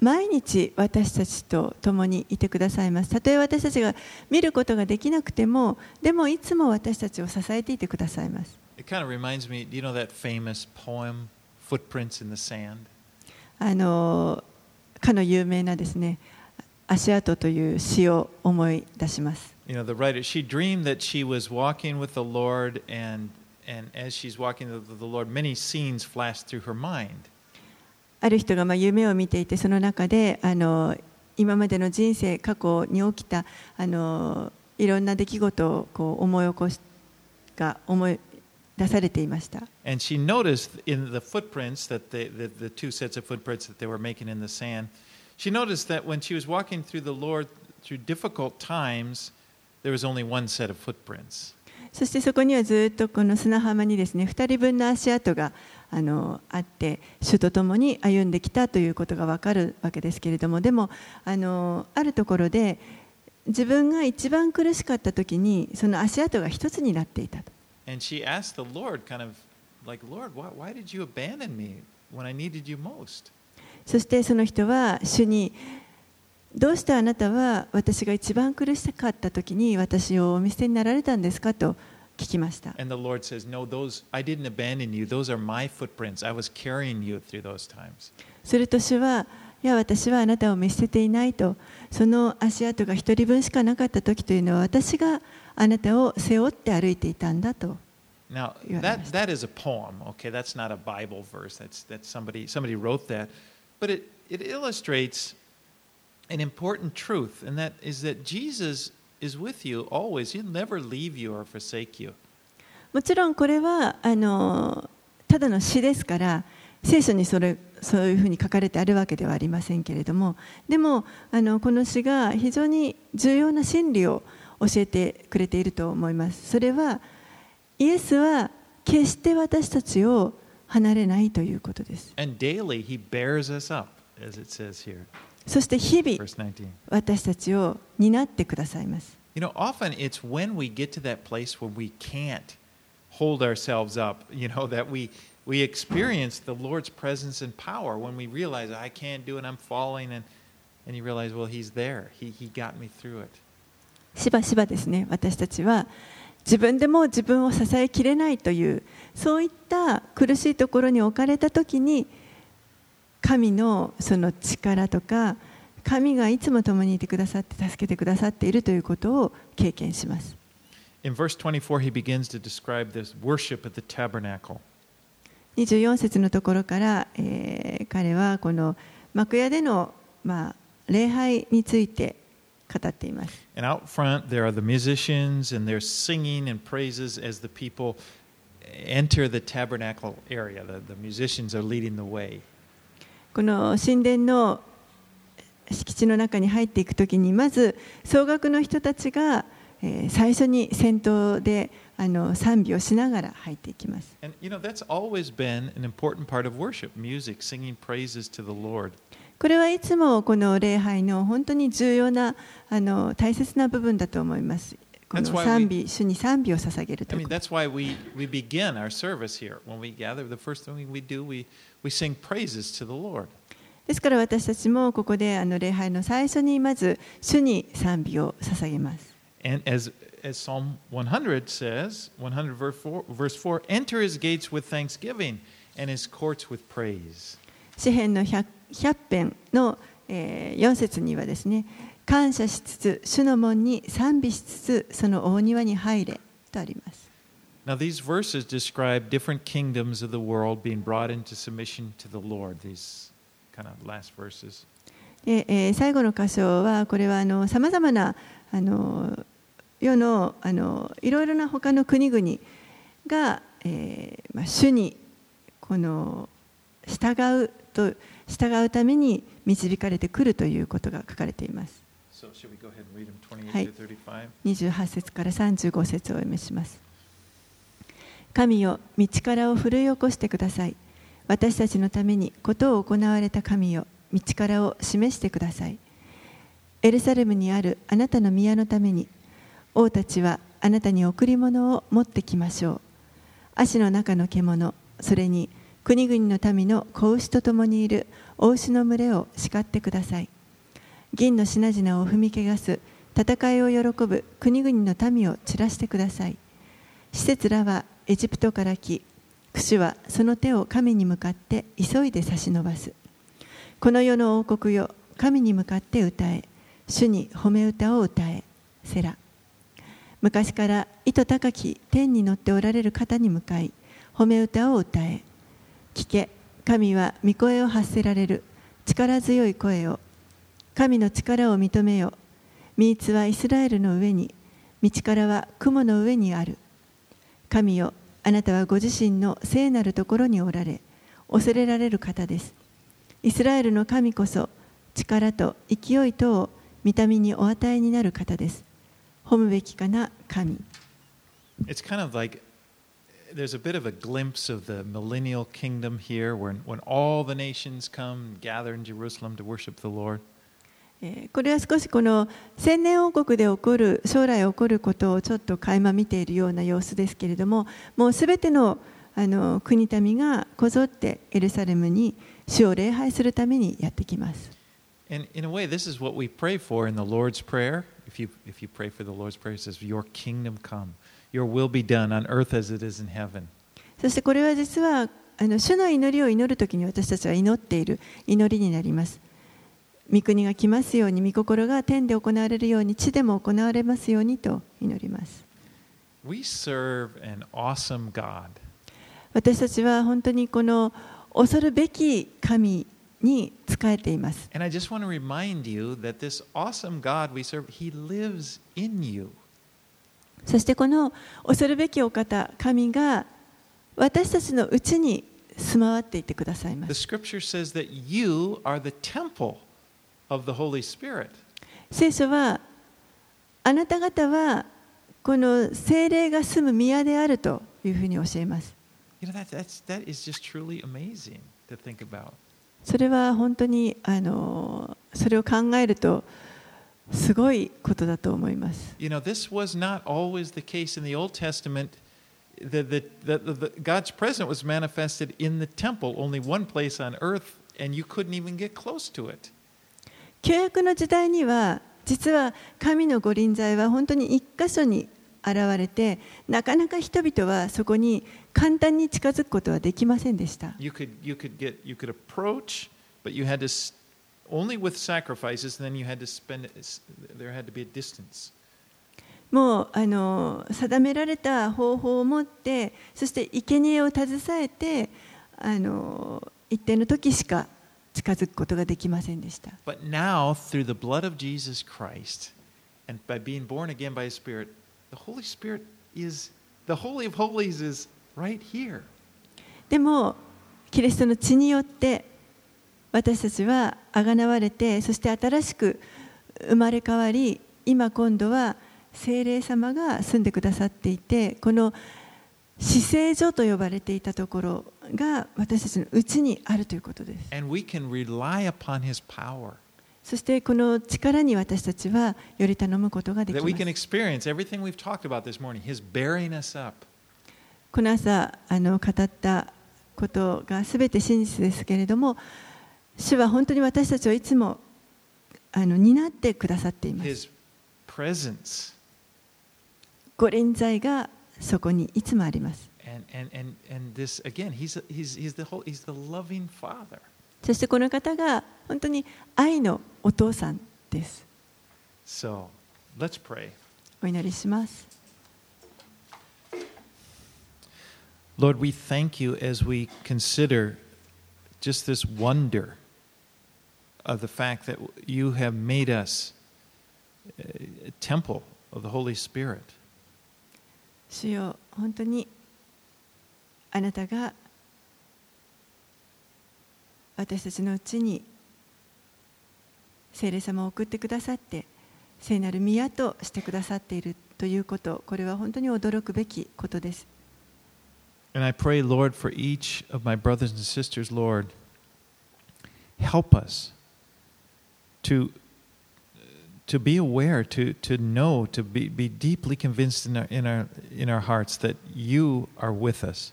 S2: 毎日私たちと共にいてくださいます。たとえ私たちが見ることができなくても、でもいつも私たちを支えていてくださいます。
S1: It kind of reminds me, do you know that famous poem, Footprints in the Sand?
S2: あのかの有名なですね、足跡という詩を思い出します。
S1: You know, the writer, she dreamed that she was walking with the Lord, and, and as she's walking with the Lord, many scenes flashed through her mind.
S2: ある人がまあ夢を見ていて、その中であの今までの人生、過去に起きたあのいろんな出来事をこう思い起こしが思い出されていました。
S1: And she noticed in the footprints that they, the, the two sets of footprints that they were making in the sand, she noticed that when she was walking through the Lord through difficult times, there was only one set of footprints.
S2: そしてそこにはずっとこの砂浜にですね2人分の足跡があのあって主と共に歩んできたということが分かるわけですけれどもでもあのあるところで自分が一番苦しかった時にその足跡が一つになっていたと
S1: And she asked the Lord, kind of like, Lord, why, why did you abandon me when I needed you most?
S2: そしてその人は主にどうしてあなたは私が一番苦しかった時に私をお見捨てになられたんですか？と聞きました
S1: And the Lord says, No, those I didn't abandon you. Those are my footprints. I was carrying you through those times.
S2: すると主は、いや、私はあなたを見捨てていないと、その足跡が一人分しかなかった時というのは、私があなたを背負って歩いていたんだと。
S1: Now that that is a poem. Okay, that's not a Bible verse. That's that's somebody somebody wrote that, but it it illustrates an important truth, and that is that Jesus is with you always. He'll never leave you or forsake you.
S2: もちろんこれはあのただの詩ですから、聖書にそれそういうふうに書かれてあるわけではありませんけれども、でもあのこの詩が非常に重要な真理を教えてくれていると思います。それは、イエスは決して私たちを離れないということです。
S1: And daily He bears us up, as it says here,
S2: そして日々
S1: verse 19.
S2: 私たちを担ってくださいます。
S1: You know, often it's when we get to that place where we can't hold ourselves up. You know that we we experience the Lord's presence and power when we realize I can't do it, I'm falling, and, and you realize, well, He's there. He, he got me through it.
S2: しばしばですね私たちは自分でも自分を支えきれないというそういった苦しいところに置かれた時に神のその力とか神がいつも共にいてくださって助けてくださっているということを経験します。
S1: In verse 24, he begins to describe this worship at the tabernacle.
S2: 24節のところから、えー彼はこの幕屋での、まあ、礼拝について語っています。
S1: And out front, there are the musicians, and they're singing and praises as the people enter the tabernacle area. The, the musicians are leading the way.
S2: この神殿の敷地の中に入っていくときにまず総額の人たちが、えー最初に先頭であの賛美をしながら入っていきます。
S1: And you know, that's always been an important part of worship music, singing praises to the Lord.
S2: これはいつもこの礼拝の本当に重要なあの大切な部分だと思います。この賛美、主に賛美を捧げる
S1: I
S2: と
S1: mean, that's why we, we begin our service here. When we gather, the first thing we do, we, we sing praises to the Lord.
S2: ですから私たちもここであの礼拝の最初にまず主に賛美を捧げます。詩篇の100編の、え、4節にはですね、感謝しつつ、主の門に賛美しつつ、その大庭に入れとあります。
S1: Now, these verses describe different kingdoms of the world being brought into submission to the Lord, these kind of last verses.
S2: で、えー最後の箇所はこれはさまざまなあの世のあのいろいろな他の国々が、えーまあ、主にこの従うと従うために導かれてくるということが書かれています
S1: So, should we go ahead and read them 28
S2: Hi.
S1: to 35?
S2: 28節から35節をお読みします。神よ、道からを奮い起こしてください。私たちのためにことを行われた神よ、道からを示してください。エルサレムにあるあなたの宮のために、王たちはあなたに贈り物を持ってきましょう。足の中の獣、それに国々の民の子牛と共にいる大牛の群れを叱ってください。銀の品々を踏み汚す戦いを喜ぶ国々の民を散らしてください施設らはエジプトから来櫛はその手を神に向かって急いで差し伸ばす。この世の王国よ神に向かって歌え。主に褒め歌を歌えセラ。昔から意図高き天に乗っておられる方に向かい褒め歌を歌え。聞け神は御声を発せられる。力強い声を。神の力を認めよ。御つはイスラエルの上に道からは雲の上にある。神よあなたはご自身の聖なるところにおられ恐れられる方ですイスラエルの神こそ力と勢いとを見た目にお与えになる方です褒むべきかな神
S1: It's kind of like there's a bit of a glimpse of the millennial kingdom here when, when all the nations come gather in Jerusalem to worship the Lord.
S2: これは少しこの千年王国で起こる将来起こることをちょっと垣間見ているような様子ですけれどももうすべての,あの国民がこぞってエルサレムに主を礼拝するためにやってきます。そしてこれは実はあの主の祈りを祈る時に私たちは祈っている祈りになります。御国が来ますように、御心が天で行われるように、地でも行われますようにと祈ります。
S1: We serve an awesome God.
S2: 私たちは本当にこの恐るべき神に仕えています。
S1: And I just want to remind you that this awesome God we serve, He lives in you.
S2: そしてこの恐るべきお方、神が私たちのうちに住まわっていてくださいま
S1: The
S2: す。
S1: scripture says that you are the temple of the Holy Spirit.
S2: 聖書はあなた方はこの精霊が住む宮であるというふうに教えます。
S1: You know, that, that's, that is just truly amazing to think about.
S2: それは本当にあのそれを考えるとすごいことだと思います。
S1: You know, this was not always the case in the Old Testament. the, the, the, the, God's presence was manifested in the temple, only one place on earth, and you couldn't even get close to it.
S2: 旧約の時代には実は神の御臨在は本当に一箇所に現れてなかなか人々はそこに簡単に近づくことはできませんでした。もうあの定められた方法を持ってそして生贄を携えてあの一定の時しか近づくことができませんでした。でも、キリストの血によって私たちはあがなわれて、そして新しく生まれ変わり、今今度は聖霊様が住んでくださっていて、この死聖所と呼ばれていたところ。が私たちのうにあるということです。そしてこの力に私たちはより頼むことができます。この朝あの語ったことがすべて真実ですけれども、主は本当に私たちをいつもあの担ってくださっています。ご臨在がそこにいつもあります。
S1: And, and, and, and this, again, he's, he's, he's, the whole, he's the loving Father.
S2: そしてこの方が本当に愛のお父さんです。
S1: So let's pray.
S2: お祈りします。
S1: Lord, we thank you as we consider just this wonder of the fact that you have made us a temple of the Holy Spirit.
S2: 主よ本当に あなたが私たちのうちに聖霊様を送ってくださって聖なる宮としてくださっているということこれは本当に驚くべきことです。
S1: And I pray, Lord, for each of my brothers and sisters, Lord, help us to, to be aware, to, to know, to be, be deeply convinced in our, in, our, in our hearts that you are with us.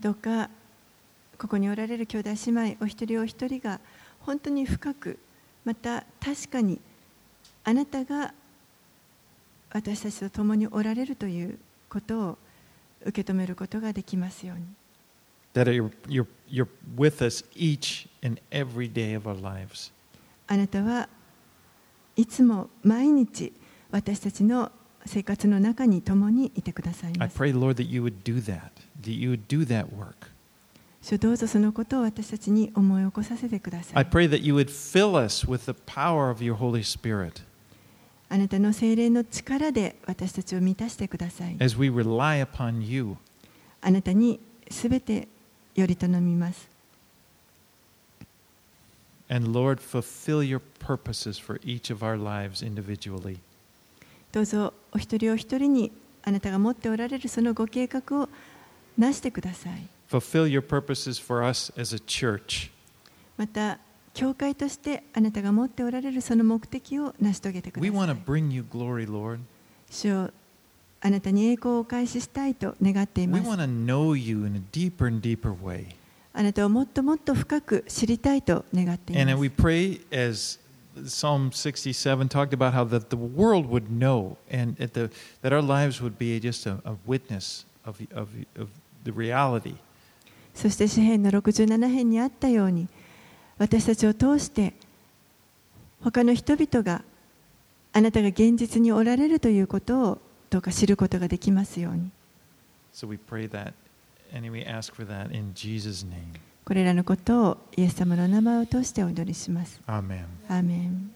S2: どうかここにおられる兄弟姉妹お一人お一人が本当に深くまた確かにあなたが私たちと共におられるということを受け止めることができますように
S1: That you're, you're, you're with us each and every day of our lives.
S2: あなたはいつも毎日私たちの生活の中に共にいてください
S1: I
S2: ます
S1: pray, Lord, that you would do that, that you would do that work.
S2: 主どうぞそのことを私たちに思い起こさせてくださ
S1: I
S2: い
S1: pray that you would fill us with the power of your Holy Spirit
S2: あなたの精霊の力で私たちを満たしてください
S1: as we rely upon you.
S2: あなたにすべてより頼みます。
S1: And Lord, fulfill your purposes for each of our lives individually.
S2: どうぞお一人お一人にあなたが持っておられるそのご計画をなしてください。
S1: Fulfill your purposes for us as a church.
S2: また、教会としてあなたが持っておられるその目的を成し遂げてくだ
S1: We
S2: さ
S1: want to
S2: い。
S1: bring you glory, Lord.
S2: 主をあなたに栄光をお返ししたいと願ってい
S1: We
S2: ます。
S1: want to know you in a deeper and deeper way.
S2: あなたをもっともっと深く知りたいと願ってい
S1: And
S2: ま
S1: then we
S2: す。
S1: pray as Psalm 67 talked about how that the world would know and that, the, that our lives would be just a, a witness of, the- of, the- of the reality.
S2: そして詩篇の67編にあったように私たちを通して他の人々があなたが現実におられるということをどうか知ることができますように
S1: So we pray that and we ask for that in Jesus' name.
S2: これらのことをイエス様の名前を通してお祈りします。アーメン